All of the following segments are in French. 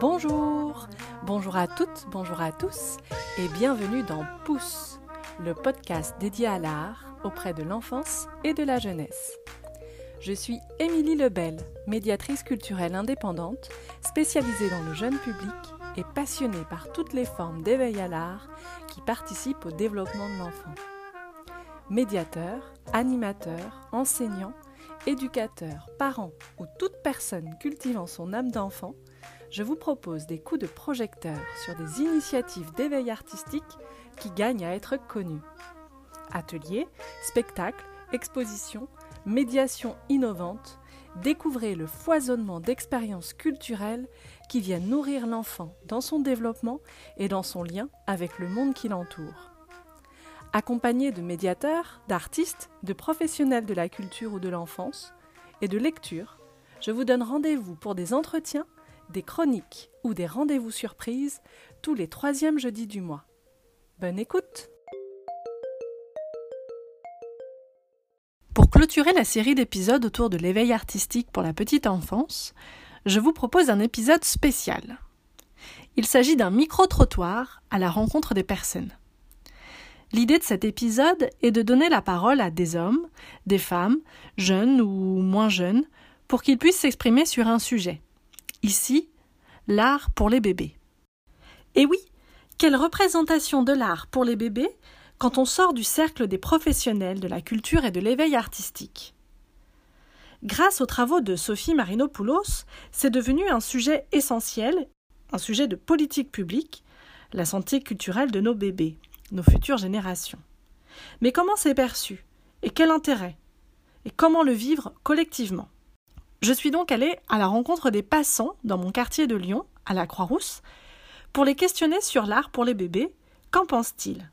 Bonjour, bonjour à toutes, bonjour à tous et bienvenue dans Pouce, le podcast dédié à l'art auprès de l'enfance et de la jeunesse. Je suis Émilie Lebel, médiatrice culturelle indépendante, spécialisée dans le jeune public et passionnée par toutes les formes d'éveil à l'art qui participent au développement de l'enfant. Médiateur, animateur, enseignant, éducateur, parent ou toute personne cultivant son âme d'enfant, je vous propose des coups de projecteur sur des initiatives d'éveil artistique qui gagnent à être connues. Ateliers, spectacles, expositions, médiations innovantes, découvrez le foisonnement d'expériences culturelles qui viennent nourrir l'enfant dans son développement et dans son lien avec le monde qui l'entoure. Accompagné de médiateurs, d'artistes, de professionnels de la culture ou de l'enfance et de lecture, je vous donne rendez-vous pour des entretiens des chroniques ou des rendez-vous surprises tous les troisièmes jeudis du mois. Bonne écoute Pour clôturer la série d'épisodes autour de l'éveil artistique pour la petite enfance, je vous propose un épisode spécial. Il s'agit d'un micro-trottoir à la rencontre des personnes. L'idée de cet épisode est de donner la parole à des hommes, des femmes, jeunes ou moins jeunes, pour qu'ils puissent s'exprimer sur un sujet. Ici, l'art pour les bébés. Et oui, quelle représentation de l'art pour les bébés quand on sort du cercle des professionnels de la culture et de l'éveil artistique. Grâce aux travaux de Sophie Marinopoulos, c'est devenu un sujet essentiel, un sujet de politique publique, la santé culturelle de nos bébés, nos futures générations. Mais comment c'est perçu? Et quel intérêt? Et comment le vivre collectivement? Je suis donc allée à la rencontre des passants dans mon quartier de Lyon, à la Croix-Rousse, pour les questionner sur l'art pour les bébés. Qu'en pensent-ils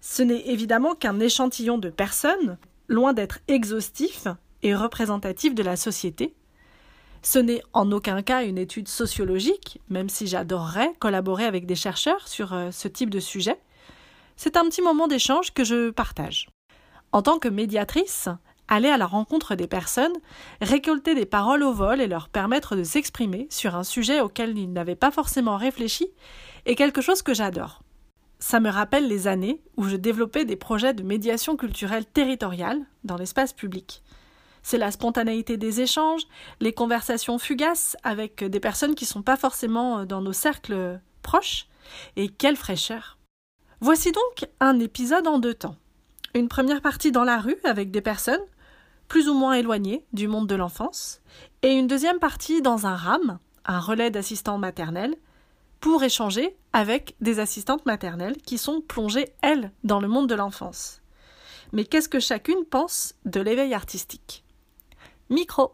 Ce n'est évidemment qu'un échantillon de personnes, loin d'être exhaustif et représentatif de la société. Ce n'est en aucun cas une étude sociologique, même si j'adorerais collaborer avec des chercheurs sur euh, ce type de sujet. C'est un petit moment d'échange que je partage. En tant que médiatrice, aller à la rencontre des personnes, récolter des paroles au vol et leur permettre de s'exprimer sur un sujet auquel ils n'avaient pas forcément réfléchi est quelque chose que j'adore. Ça me rappelle les années où je développais des projets de médiation culturelle territoriale dans l'espace public. C'est la spontanéité des échanges, les conversations fugaces avec des personnes qui ne sont pas forcément dans nos cercles proches, et quelle fraîcheur. Voici donc un épisode en deux temps. Une première partie dans la rue avec des personnes plus ou moins éloignées du monde de l'enfance, et une deuxième partie dans un RAM, un relais d'assistants maternels, pour échanger avec des assistantes maternelles qui sont plongées, elles, dans le monde de l'enfance. Mais qu'est-ce que chacune pense de l'éveil artistique? Micro.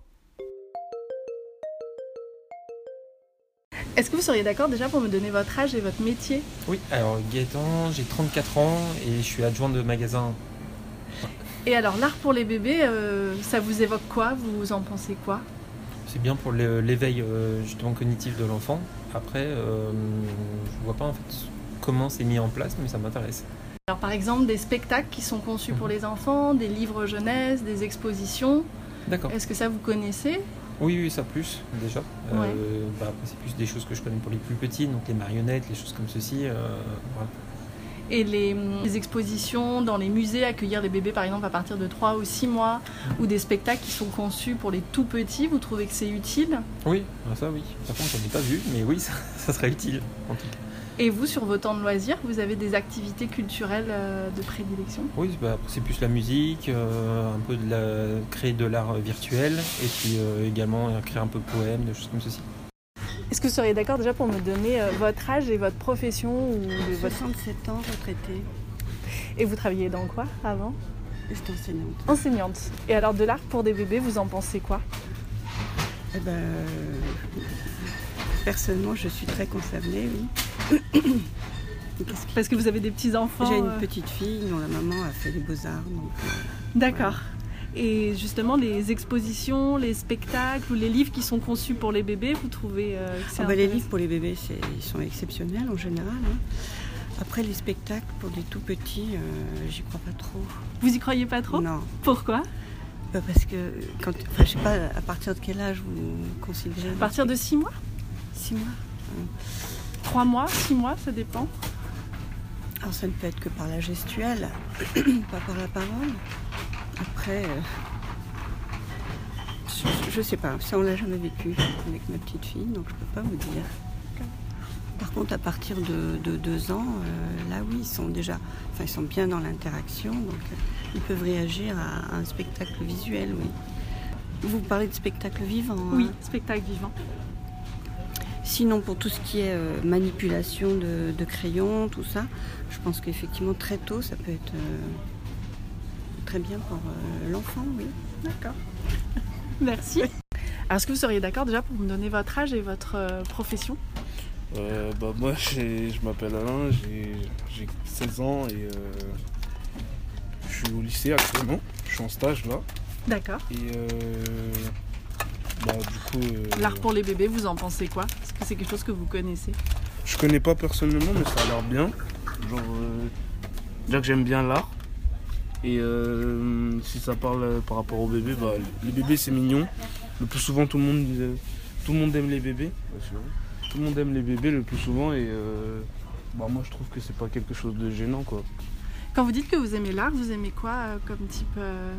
Est-ce que vous seriez d'accord déjà pour me donner votre âge et votre métier? Oui, alors Gaëtan, j'ai 34 ans et je suis adjoint de magasin et alors, l'art pour les bébés, euh, ça vous évoque quoi? Vous en pensez quoi? C'est bien pour l'éveil euh, justement cognitif de l'enfant. Après, euh, je vois pas en fait comment c'est mis en place, mais ça m'intéresse. Alors, par exemple, des spectacles qui sont conçus pour mhm. les enfants, des livres jeunesse, des expositions. D'accord. Est-ce que ça vous connaissez? Oui, oui, ça plus déjà. Bah, c'est plus des choses que je connais pour les plus petits, donc les marionnettes, les choses comme ceci. Voilà et les, expositions dans les musées, accueillir les bébés par exemple à partir de 3 ou 6 mois, ou des spectacles qui sont conçus pour les tout petits, vous trouvez que c'est utile? Oui, ah, ça oui. Par contre, j'en ai pas vu, mais oui, ça, serait utile en tout cas. Et vous, sur vos temps de loisirs, vous avez des activités culturelles euh, de prédilection? Oui, bah, c'est plus la musique, euh, un peu de la, créer de l'art virtuel, et puis euh, également créer un peu de poèmes, des choses comme ceci. Est-ce que vous seriez d'accord déjà pour me donner euh, votre âge et votre profession ou de 67 ans, retraitée. Et vous travailliez dans quoi avant? J'étais enseignante. Enseignante. Et alors de l'art pour des bébés, vous en pensez quoi? Eh ben, personnellement, je suis très concernée, oui. Parce que vous avez des petits enfants. J'ai une euh petite fille dont la maman a fait les beaux arts. Euh, d'accord. Et justement, les expositions, les spectacles ou les livres qui sont conçus pour les bébés, vous trouvez euh, que c'est ah bah, Les livres pour les bébés, ils sont exceptionnels en général. Hein. Après, les spectacles pour des tout petits, euh, j'y crois pas trop. Vous y croyez pas trop? Non. Pourquoi? Bah, Parce que, quand, enfin, je sais pas, à partir de quel âge vous considérez À partir de 6 mois 6 mois Trois mois, six mois, ça dépend. Alors ça ne peut être que par la gestuelle, pas par la parole. Après, euh, je, je sais pas, ça on l'a jamais vécu avec ma petite fille, donc je peux pas vous dire. Par contre, à partir de, de deux ans, euh, là oui, ils sont déjà, enfin ils sont bien dans l'interaction, donc euh, ils peuvent réagir à un spectacle visuel, oui. Vous parlez de spectacle vivant hein? Oui, spectacle vivant. Sinon, pour tout ce qui est euh, manipulation de, de crayons, tout ça, je pense qu'effectivement, très tôt, ça peut être très bien pour euh, l'enfant, oui. D'accord. Merci. Alors, est-ce que vous seriez d'accord déjà pour me donner votre âge et votre euh, profession? Euh, bah, moi, j'ai- je m'appelle Alain, j'ai j'ai 16 ans et euh, je suis au lycée actuellement. Je suis en stage là. D'accord. Et euh, bah, du coup, euh, L'art pour les bébés, vous en pensez quoi? Est-ce que c'est quelque chose que vous connaissez? Je connais pas personnellement, mais ça a l'air bien. Genre, euh, déjà que j'aime bien l'art. Et euh, si ça parle euh, par rapport aux bébés, bah, les bébés c'est mignon. Le plus souvent, tout le monde, euh, tout le monde aime les bébés. Tout le monde aime les bébés le plus souvent et euh, bah, moi je trouve que c'est pas quelque chose de gênant quoi. Quand vous dites que vous aimez l'art, vous aimez quoi euh, comme type euh,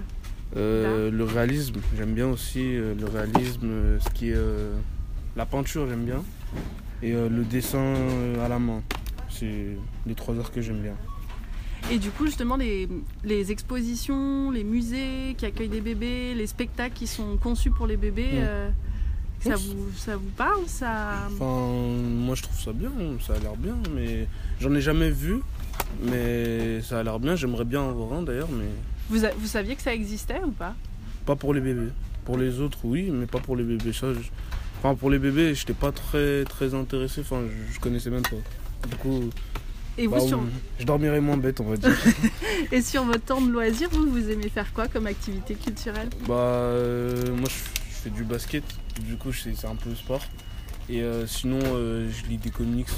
Euh, le réalisme, j'aime bien aussi euh, le réalisme, euh, ce qui est euh, la peinture, j'aime bien, et euh, le dessin euh, à la main. C'est les trois arts que j'aime bien. Et du coup, justement, les, les expositions, les musées qui accueillent des bébés, les spectacles qui sont conçus pour les bébés, Mm. euh, ça, vous, ça vous parle ça... Enfin, moi je trouve ça bien, ça a l'air bien, mais j'en ai jamais vu, mais ça a l'air bien. J'aimerais bien en voir un d'ailleurs, mais vous, a- vous saviez que ça existait ou pas? Pas pour les bébés. Pour les autres, oui, mais pas pour les bébés. Ça, je- Enfin, pour les bébés, j'étais pas très très intéressé. Enfin, je, je connaissais même pas. Du coup, Et vous, bah, sur, je dormirais moins bête, on va dire. et sur votre temps de loisir, vous, vous aimez faire quoi comme activité culturelle? Bah, euh, moi je, fais du basket, du coup c'est un peu sport. Et euh, sinon, euh, je lis des comics,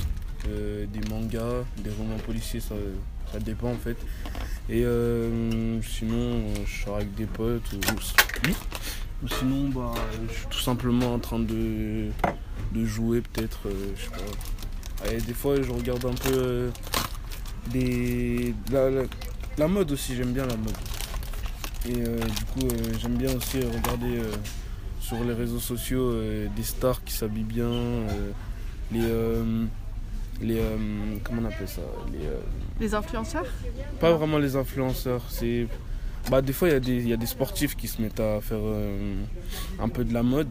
des mangas, des romans policiers, ça, ça dépend en fait. Et sinon, je sors avec des potes ou, oui. Ou sinon, bah, je suis tout simplement en train de, de jouer peut-être, je sais pas. Et des fois, je regarde un peu euh, des, la, la- la mode aussi, j'aime bien la mode. Et euh, du coup, euh, j'aime bien aussi regarder euh, sur les réseaux sociaux des stars qui s'habillent bien, les, les comment on appelle ça, les, Les influenceurs? Pas vraiment les influenceurs, c'est bah des fois il y a des il y a des sportifs qui se mettent à faire un peu de la mode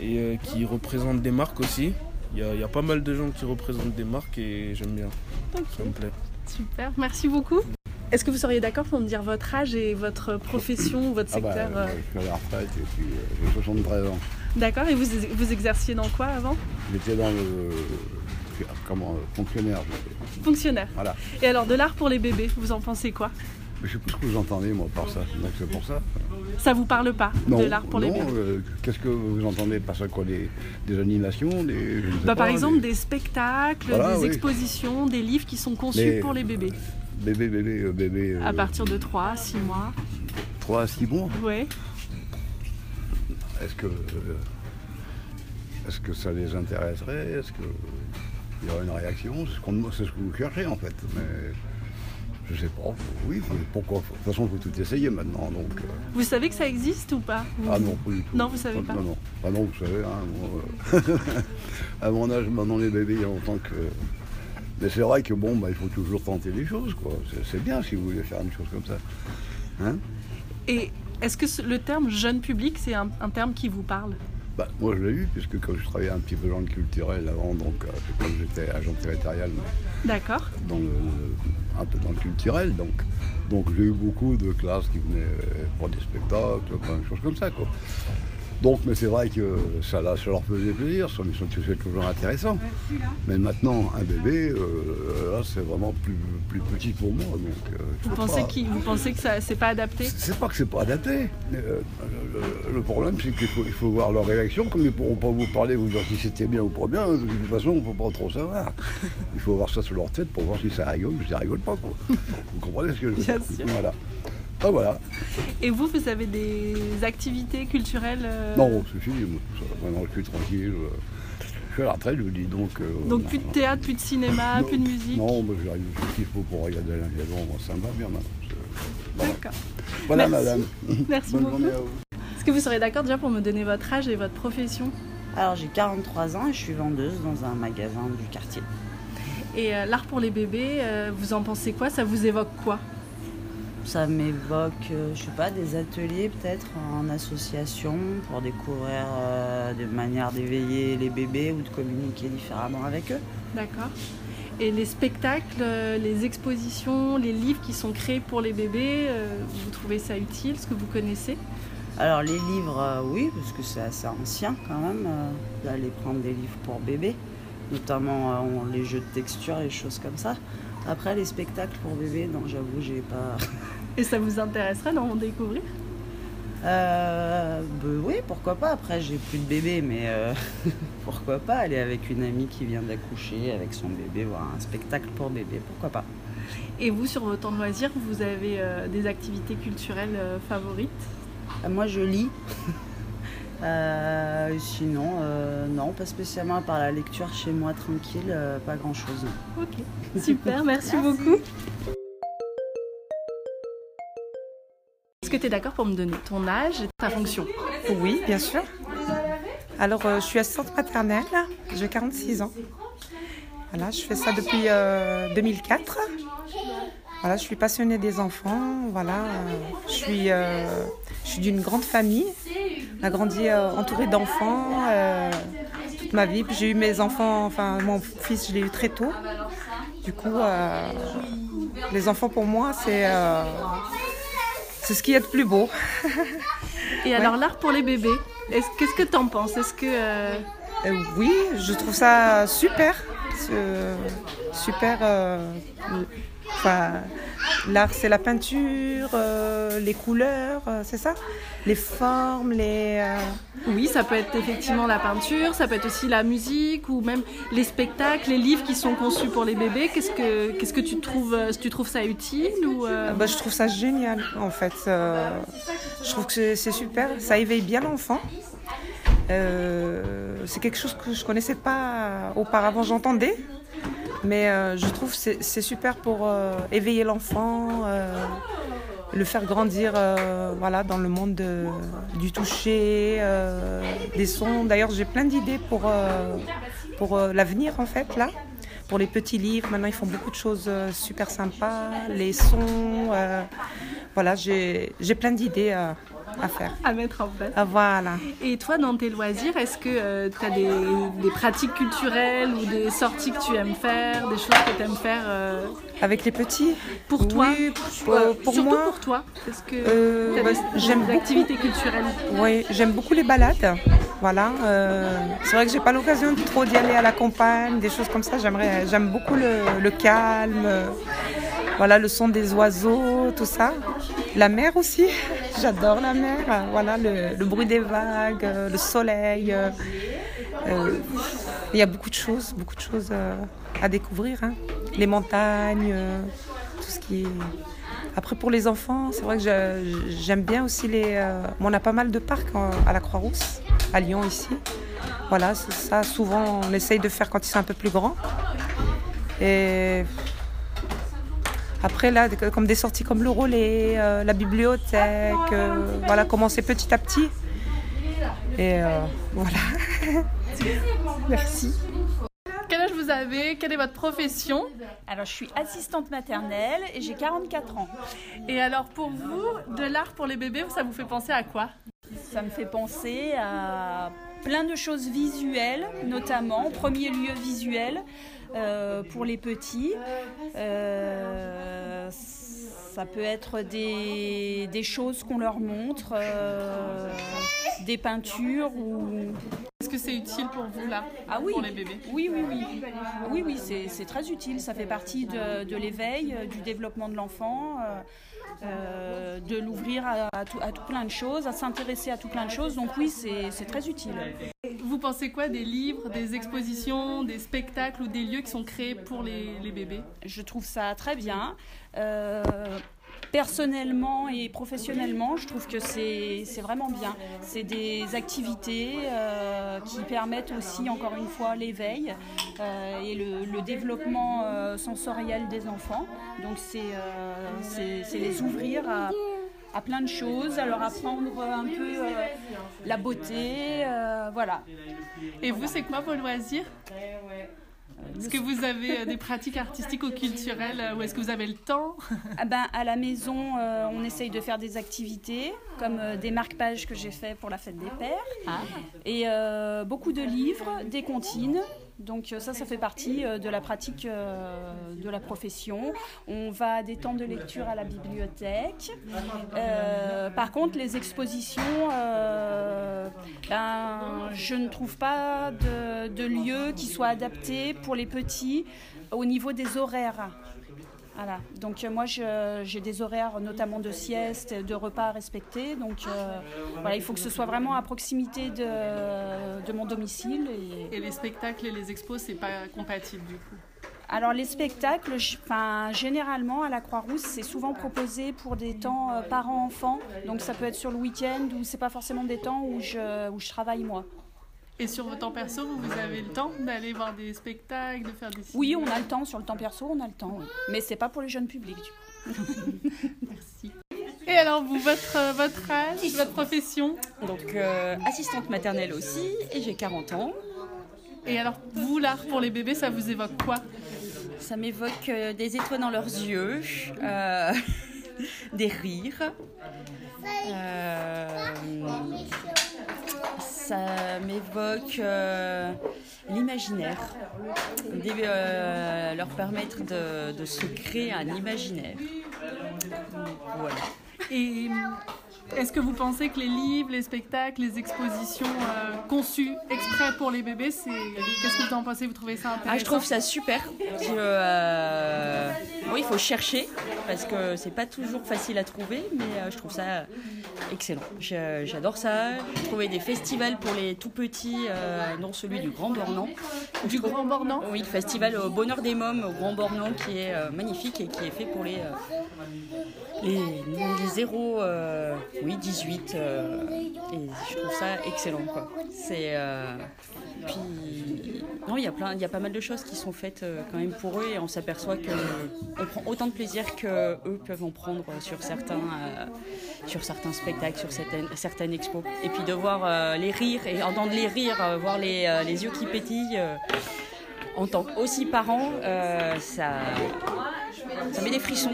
et qui représentent des marques aussi. Il y, a, il y a pas mal de gens qui représentent des marques et j'aime bien, ça me plaît. Super, merci beaucoup. Est-ce que vous seriez d'accord pour me dire votre âge et votre profession, votre Ah bah, secteur moi, euh, je suis à la retraite et puis euh, j'ai 73 ans. D'accord, et vous, vous exerciez dans quoi avant? J'étais dans le. Comment euh, Fonctionnaire. Fonctionnaire. Voilà. Et alors, de l'art pour les bébés, vous en pensez quoi? Je sais pas ce que vous entendez, moi, par ça. C'est pour ça. Ça vous parle pas de l'art pour les bébés euh, Qu'est-ce que vous entendez par ça quoi des, des animations des, ne Bah, Par exemple, des spectacles, Voilà, des oui. expositions, des livres qui sont conçus Mais, pour les bébés. Bébé, bébé, euh, bébé. À partir de 3, 6 mois. 3 à 6 mois. Ouais. Est-ce que. euh, Est-ce que ça les intéresserait? Est-ce que. Il y aurait une réaction? C'est ce, qu'on- c'est ce que vous cherchez en fait. Mais je sais pas. Oui, mais pourquoi? De toute façon, il faut tout essayer maintenant. Donc, euh, Vous savez que ça existe ou pas? Vous- Ah non, pas du tout. Non, vous savez pas. Non, non. Ah non, vous savez, hein, moi, euh, à mon âge, maintenant les bébés, il y a longtemps que. Mais c'est vrai que bon, bah, il faut toujours tenter les choses, quoi. C'est- bien si vous voulez faire une chose comme ça. Hein Et est-ce que le terme jeune public, c'est un, un terme qui vous parle? Bah, moi, je l'ai eu, puisque quand je travaillais un petit peu dans le culturel avant, donc euh, c'est comme j'étais agent territorial, D'accord. dans le, un peu dans le culturel, donc. Donc j'ai eu beaucoup de classes qui venaient euh, pour des spectacles, plein de choses comme ça, quoi. Donc, mais c'est vrai que ça, là, ça leur faisait plaisir, ça, ils sont c'est toujours intéressant. Mais maintenant, un bébé, euh, là, c'est vraiment plus, plus petit pour moi. Donc, euh, Vous pensez, pas- qu'il- vous pensez que ça c'est pas adapté? C'est pas que c'est pas adapté. Euh, le, le problème, c'est qu'il faut, il faut voir leur réaction. Comme ils ne pourront pas vous parler, vous dire si c'était bien ou pas bien, de toute façon, on ne peut pas trop savoir. Il faut voir ça sur leur tête pour voir si ça rigole ou si ça rigole pas. Quoi. Vous comprenez ce que je veux Bien dire? sûr. Voilà. Ah voilà. Et vous, vous avez des activités culturelles euh, Non, c'est fini, moi, tout ça. Maintenant, je suis tranquille. euh, Je suis à la retraite, je vous dis. Donc, euh, Donc non, plus de non. théâtre, plus de cinéma, Non, plus de musique Non, moi j'arrive ce qu'il faut pour regarder la violon, moi ça me va bien maintenant. Voilà, D'accord. Voilà, Merci. madame. Merci Bonne beaucoup. Est-ce que vous serez d'accord déjà pour me donner votre âge et votre profession? Alors j'ai 43 ans et je suis vendeuse dans un magasin du quartier. Et euh, l'art pour les bébés, euh, vous en pensez quoi? Ça vous évoque quoi? Ça m'évoque, euh, je sais pas, des ateliers peut-être en association pour découvrir euh, des manières d'éveiller les bébés ou de communiquer différemment avec eux. D'accord. Et les spectacles, euh, les expositions, les livres qui sont créés pour les bébés, euh, vous trouvez ça utile, ce que vous connaissez? Alors les livres, euh, oui, parce que c'est assez ancien quand même d'aller prendre des livres pour bébés, notamment les jeux de texture, les choses comme ça. Après les spectacles pour bébés, non j'avoue j'ai pas... Et ça vous intéresserait d'en découvrir? Euh, bah oui, pourquoi pas. Après, j'ai plus de bébé, mais euh, pourquoi pas aller avec une amie qui vient d'accoucher avec son bébé, voir un spectacle pour bébé, pourquoi pas. Et vous, sur vos temps de loisirs, vous avez euh, des activités culturelles euh, favorites? Moi, je lis. Euh, sinon, euh, non, pas spécialement à part la lecture chez moi tranquille, euh, pas grand chose. Ok, super, merci, beaucoup. Est-ce que tu es d'accord pour me donner ton âge et ta fonction? Oui, bien sûr. Alors, euh, je suis assistante maternelle, j'ai 46 ans. Voilà, je fais ça depuis euh, 2004. Voilà, je suis passionnée des enfants. Voilà, euh, je suis, euh, je suis d'une grande famille. On a grandi euh, entourée d'enfants euh, toute ma vie. Puis J'ai eu mes enfants, enfin mon fils, je l'ai eu très tôt. Du coup, euh, les enfants pour moi, c'est c'est ce qui est de plus beau. Et alors, l'art pour les bébés, est-ce- qu'est-ce que tu en penses? Est-ce que. oui, je trouve ça super. Super. Enfin, l'art, c'est la peinture, euh, les couleurs, euh, c'est ça? Les formes, les. euh, Oui, ça peut être effectivement la peinture, ça peut être aussi la musique ou même les spectacles, les livres qui sont conçus pour les bébés. Qu'est-ce que, qu'est-ce que tu trouves Tu trouves ça utile ou bah, je trouve ça génial, en fait. Je trouve que c'est- super. Ça éveille bien l'enfant. C'est quelque chose que je connaissais pas auparavant, j'entendais. Mais euh, je trouve que c'est super pour euh, éveiller l'enfant, euh, le faire grandir euh, voilà, dans le monde de- du toucher, euh, des sons. D'ailleurs, j'ai plein d'idées pour, euh, pour l'avenir, en fait, là. Pour les petits livres, maintenant, ils font beaucoup de choses super sympas, les sons. voilà, j'ai plein d'idées à faire. à mettre en place Ah, voilà. Et toi, dans tes loisirs, est-ce que tu as des, des pratiques culturelles ou des sorties que tu aimes faire, des choses que tu aimes faire euh, Avec les petits pour toi Oui, pour, Euh, pour Surtout moi. pour toi Est-ce que Euh, bah, j'aime beaucoup. activités culturelles Oui, j'aime beaucoup les balades. Voilà. euh, c'est vrai que j'ai pas l'occasion de trop d'y aller à la campagne, des choses comme ça. J'aimerais, j'aime beaucoup le, le calme. Voilà, le son des oiseaux, tout ça. La mer aussi. J'adore la mer. Voilà, le, bruit des vagues, le soleil. euh, Il y a beaucoup de choses, beaucoup de choses euh, à découvrir. hein. Les montagnes, euh, tout ce qui. Après, pour les enfants, c'est vrai que j'aime bien aussi les. on a pas mal de parcs à la Croix-Rousse, à Lyon ici. Voilà, ça, souvent, on essaye de faire quand ils sont un peu plus grands. Et. Après, là, des- comme des sorties comme le relais, euh, la bibliothèque, euh, voilà, commencer petit à petit. Et euh, voilà. Merci. Quel âge vous avez? Quelle est votre profession? Alors, je suis assistante maternelle et j'ai 44 ans. Et alors, pour vous, de l'art pour les bébés, ça vous fait penser à quoi? Ça me fait penser à plein de choses visuelles, notamment, en premier lieu visuel, euh, pour les petits. Euh, ça peut être des, des choses qu'on leur montre, euh, des peintures ou... Est-ce que c'est utile pour vous, là Ah oui, Pour les bébés? Oui, oui, oui. Oui, oui, c'est très utile. Ça fait partie de, de l'éveil, euh, du développement de l'enfant, euh, de l'ouvrir à, à tout, à tout plein de choses, à s'intéresser à tout plein de choses. Donc oui, c'est très utile. Vous pensez quoi des livres, des expositions, des spectacles ou des lieux qui sont créés pour les, les bébés? Je trouve ça très bien. Euh, personnellement et professionnellement, je trouve que c'est vraiment bien. C'est des activités euh, qui permettent aussi, encore une fois, l'éveil euh, et le, le développement euh, sensoriel des enfants. Donc c'est les ouvrir à, à plein de choses, à leur apprendre un peu euh, la beauté, euh, voilà. Et vous, c'est quoi vos loisirs? Est-ce que vous avez euh, des pratiques artistiques ou culturelles euh, ou est-ce que vous avez le temps? Ah ben, à la maison, euh, on essaye de faire des activités, comme euh, des marque-pages que j'ai fait pour la fête des pères, et euh, beaucoup de livres, des comptines. Donc euh, ça, ça fait partie euh, de la pratique euh, de la profession. On va à des temps de lecture à la bibliothèque. Par contre, les expositions, ben, je ne trouve pas de lieu qui soit adapté pour les petits au niveau des horaires. Voilà. Donc euh, moi j'ai des horaires notamment de sieste, de repas à respecter. Donc euh, voilà, il faut que ce soit vraiment à proximité de, de mon domicile. Et... Et les spectacles et les expos, c'est pas compatible du coup. Alors les spectacles, je- enfin, généralement à la Croix-Rousse, c'est souvent proposé pour des temps euh, parents-enfants. Donc ça peut être sur le week-end ou c'est pas forcément des temps où je, où je travaille moi. Et sur vos temps perso, vous, vous avez le temps d'aller voir des spectacles, de faire des Oui, on a le temps sur le temps perso, on a le temps. oui. Mais c'est pas pour les jeunes publics. Du coup. Merci. Et alors vous, votre, euh, votre âge, votre profession Donc, euh, assistante maternelle aussi, et j'ai 40 ans. Et alors vous, l'art pour les bébés, ça vous évoque quoi? Ça m'évoque euh, des étoiles dans leurs yeux, euh, des rires. Ça m'évoque euh, l'imaginaire, euh, leur permettre de, de se créer un imaginaire. Voilà. Et est-ce que vous pensez que les livres, les spectacles, les expositions euh, conçues exprès pour les bébés, c'est qu'est-ce que vous en pensez? Vous trouvez ça intéressant Ah, je trouve ça super. Que, euh, bon, il faut chercher parce que c'est pas toujours facile à trouver, mais euh, je trouve ça excellent. J'adore ça. J'ai trouvé des festivals pour les tout petits, euh, dont celui du Grand Bornand. Du Grand Bornand? Oui, le festival au Bonheur des Mômes au Grand Bornand qui est euh, magnifique et qui est fait pour les, euh, les, les 0, euh, oui, 18. euh, et je trouve ça excellent. Euh, puis, non, il y a plein, il y a pas mal de choses qui sont faites euh, quand même pour eux et on s'aperçoit que on prend autant de plaisir que eux peuvent en prendre sur certains, sur certains spectacles, sur certaines, expos. Et puis de voir les rires et entendre les rires, voir les, les yeux qui pétillent. en tant qu'aussi parent, euh, ça, ça met des frissons.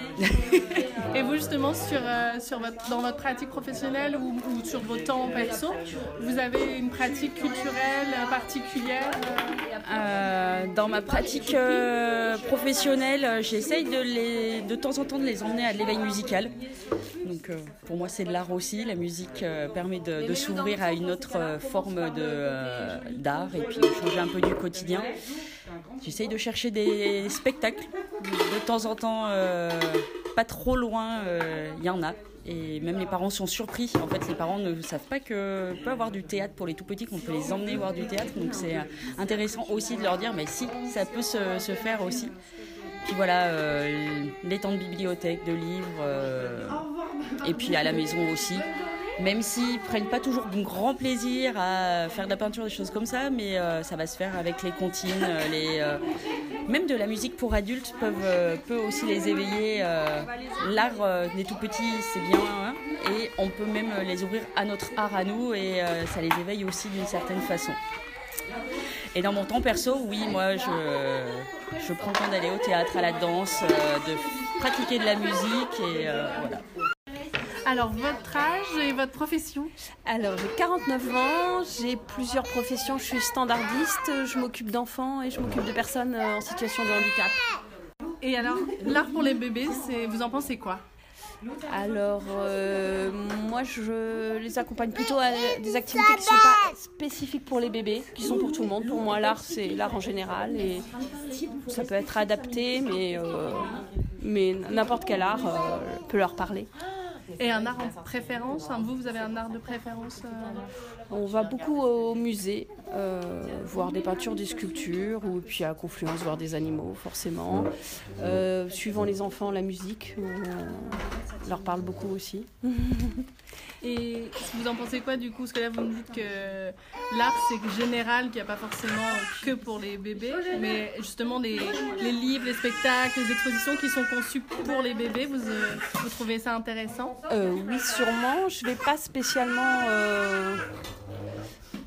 Et vous justement sur, euh, sur votre, dans votre pratique professionnelle ou, ou sur vos temps perso, vous avez une pratique culturelle euh, particulière Euh, dans ma pratique euh, professionnelle, euh, j'essaye de, les, de temps en temps de les emmener à de l'éveil musical. Donc euh, pour moi c'est de l'art aussi. La musique euh, permet de, de s'ouvrir à une autre euh, forme de, euh, d'art et puis de changer un peu du quotidien. J'essaye de chercher des spectacles. De temps en temps, euh, pas trop loin, euh, il y en a. Et même les parents sont surpris. En fait, les parents ne savent pas que peut avoir du théâtre pour les tout petits, qu'on peut les emmener voir du théâtre. Donc c'est euh, intéressant aussi de leur dire, mais si, ça peut se, faire aussi. Puis voilà, euh, les temps de bibliothèque, de livres, euh, et puis à la maison aussi. Même s'ils prennent pas toujours grand plaisir à faire de la peinture, des choses comme ça, mais euh, ça va se faire avec les comptines, euh, les, euh, même de la musique pour adultes peuvent, euh, peut aussi les éveiller. euh, L'art euh, des tout petits, c'est bien, hein, et on peut même les ouvrir à notre art à nous, et ça les éveille aussi d'une certaine façon. Et dans mon temps perso, oui, moi, je, je prends le temps d'aller au théâtre, à la danse, de pratiquer de la musique, et voilà. Alors votre âge et votre profession Alors, j'ai 49 ans, j'ai plusieurs professions. Je suis standardiste, je m'occupe d'enfants et je m'occupe de personnes euh, en situation de handicap. Et alors l'art pour les bébés, vous en pensez quoi? Alors, euh, moi, je les accompagne plutôt à des activités qui ne sont pas spécifiques pour les bébés, qui sont pour tout le monde. Pour moi, l'art, c'est l'art en général et ça peut être adapté, mais, euh, mais n'importe quel art euh, peut leur parler. Et un art en préférence Vous, vous avez un art de préférence euh On va beaucoup au musée, euh, voir des peintures, des sculptures, ou puis à Confluence, voir des animaux, forcément. Euh, suivant les enfants, la musique, on leur parle beaucoup aussi. Et vous en pensez quoi du coup? Parce que là, vous me dites que l'art, c'est général, qu'il n'y a pas forcément que pour les bébés, mais justement, les, les livres, les spectacles, les expositions qui sont conçus pour les bébés, vous, euh, vous trouvez ça intéressant? Euh, oui, sûrement. Je vais pas spécialement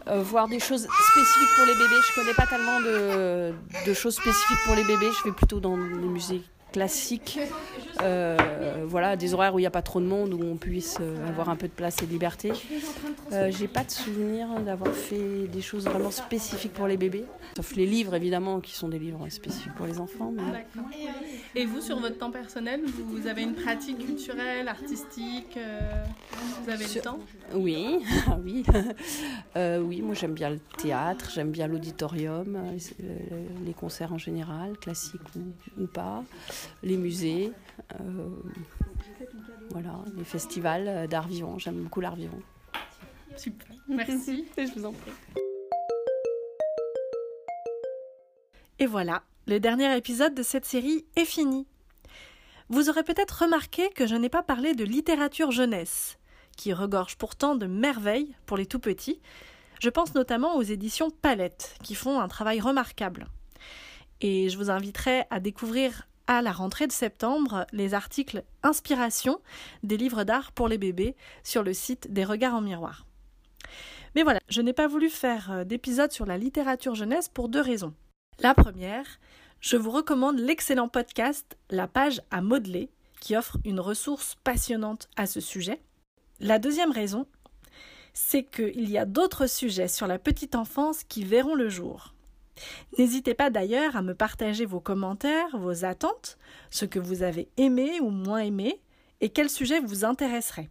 euh, voir des choses spécifiques pour les bébés. Je connais pas tellement de, de choses spécifiques pour les bébés. Je vais plutôt dans les musées classiques, euh, voilà, des horaires où il n'y a pas trop de monde, où on puisse euh, avoir un peu de place et de liberté. Euh, J'ai pas de souvenir d'avoir fait des choses vraiment spécifiques pour les bébés, sauf les livres évidemment, qui sont des livres spécifiques pour les enfants. mais-. Et vous, sur votre temps personnel, vous avez une pratique culturelle, artistique Vous avez le temps? Oui, ah oui. Oui, moi j'aime bien le théâtre, j'aime bien l'auditorium, les- concerts en général, classiques ou, ou pas, les musées, voilà, les festivals euh, d'art vivant. J'aime beaucoup l'art vivant. Super. Merci. Je vous en prie. Et voilà, le dernier épisode de cette série est fini. Vous aurez peut-être remarqué que je n'ai pas parlé de littérature jeunesse, qui regorge pourtant de merveilles pour les tout petits. Je pense notamment aux éditions Palette, qui font un travail remarquable. Et je vous inviterai à découvrir à la rentrée de septembre les articles Inspiration des livres d'art pour les bébés sur le site des Regards en miroir. Mais voilà, je n'ai pas voulu faire euh, d'épisode sur la littérature jeunesse pour deux raisons. La première, je vous recommande l'excellent podcast La page à modeler, qui offre une ressource passionnante à ce sujet. La deuxième raison, c'est qu'il y a d'autres sujets sur la petite enfance qui verront le jour. N'hésitez pas d'ailleurs à me partager vos commentaires, vos attentes, ce que vous avez aimé ou moins aimé, et quel sujet vous intéresserait.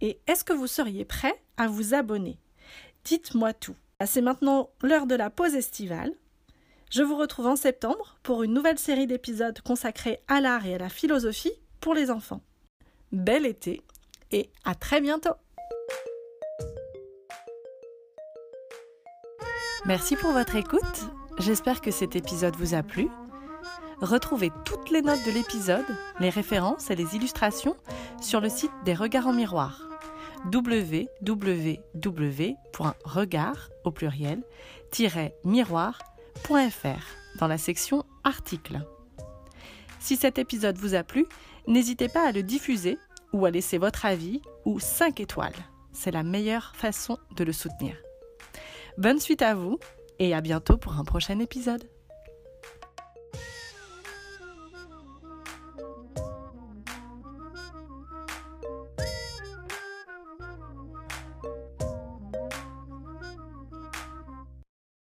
Et est-ce que vous seriez prêt à vous abonner? Dites-moi tout. C'est maintenant l'heure de la pause estivale. Je vous retrouve en septembre pour une nouvelle série d'épisodes consacrés à l'art et à la philosophie pour les enfants. Bel été et à très bientôt Merci pour votre écoute. J'espère que cet épisode vous a plu. Retrouvez toutes les notes de l'épisode, les références et les illustrations sur le site des Regards en miroir www.regard au pluriel miroir.fr dans la section articles. Si cet épisode vous a plu, n'hésitez pas à le diffuser ou à laisser votre avis ou 5 étoiles. C'est la meilleure façon de le soutenir. Bonne suite à vous et à bientôt pour un prochain épisode.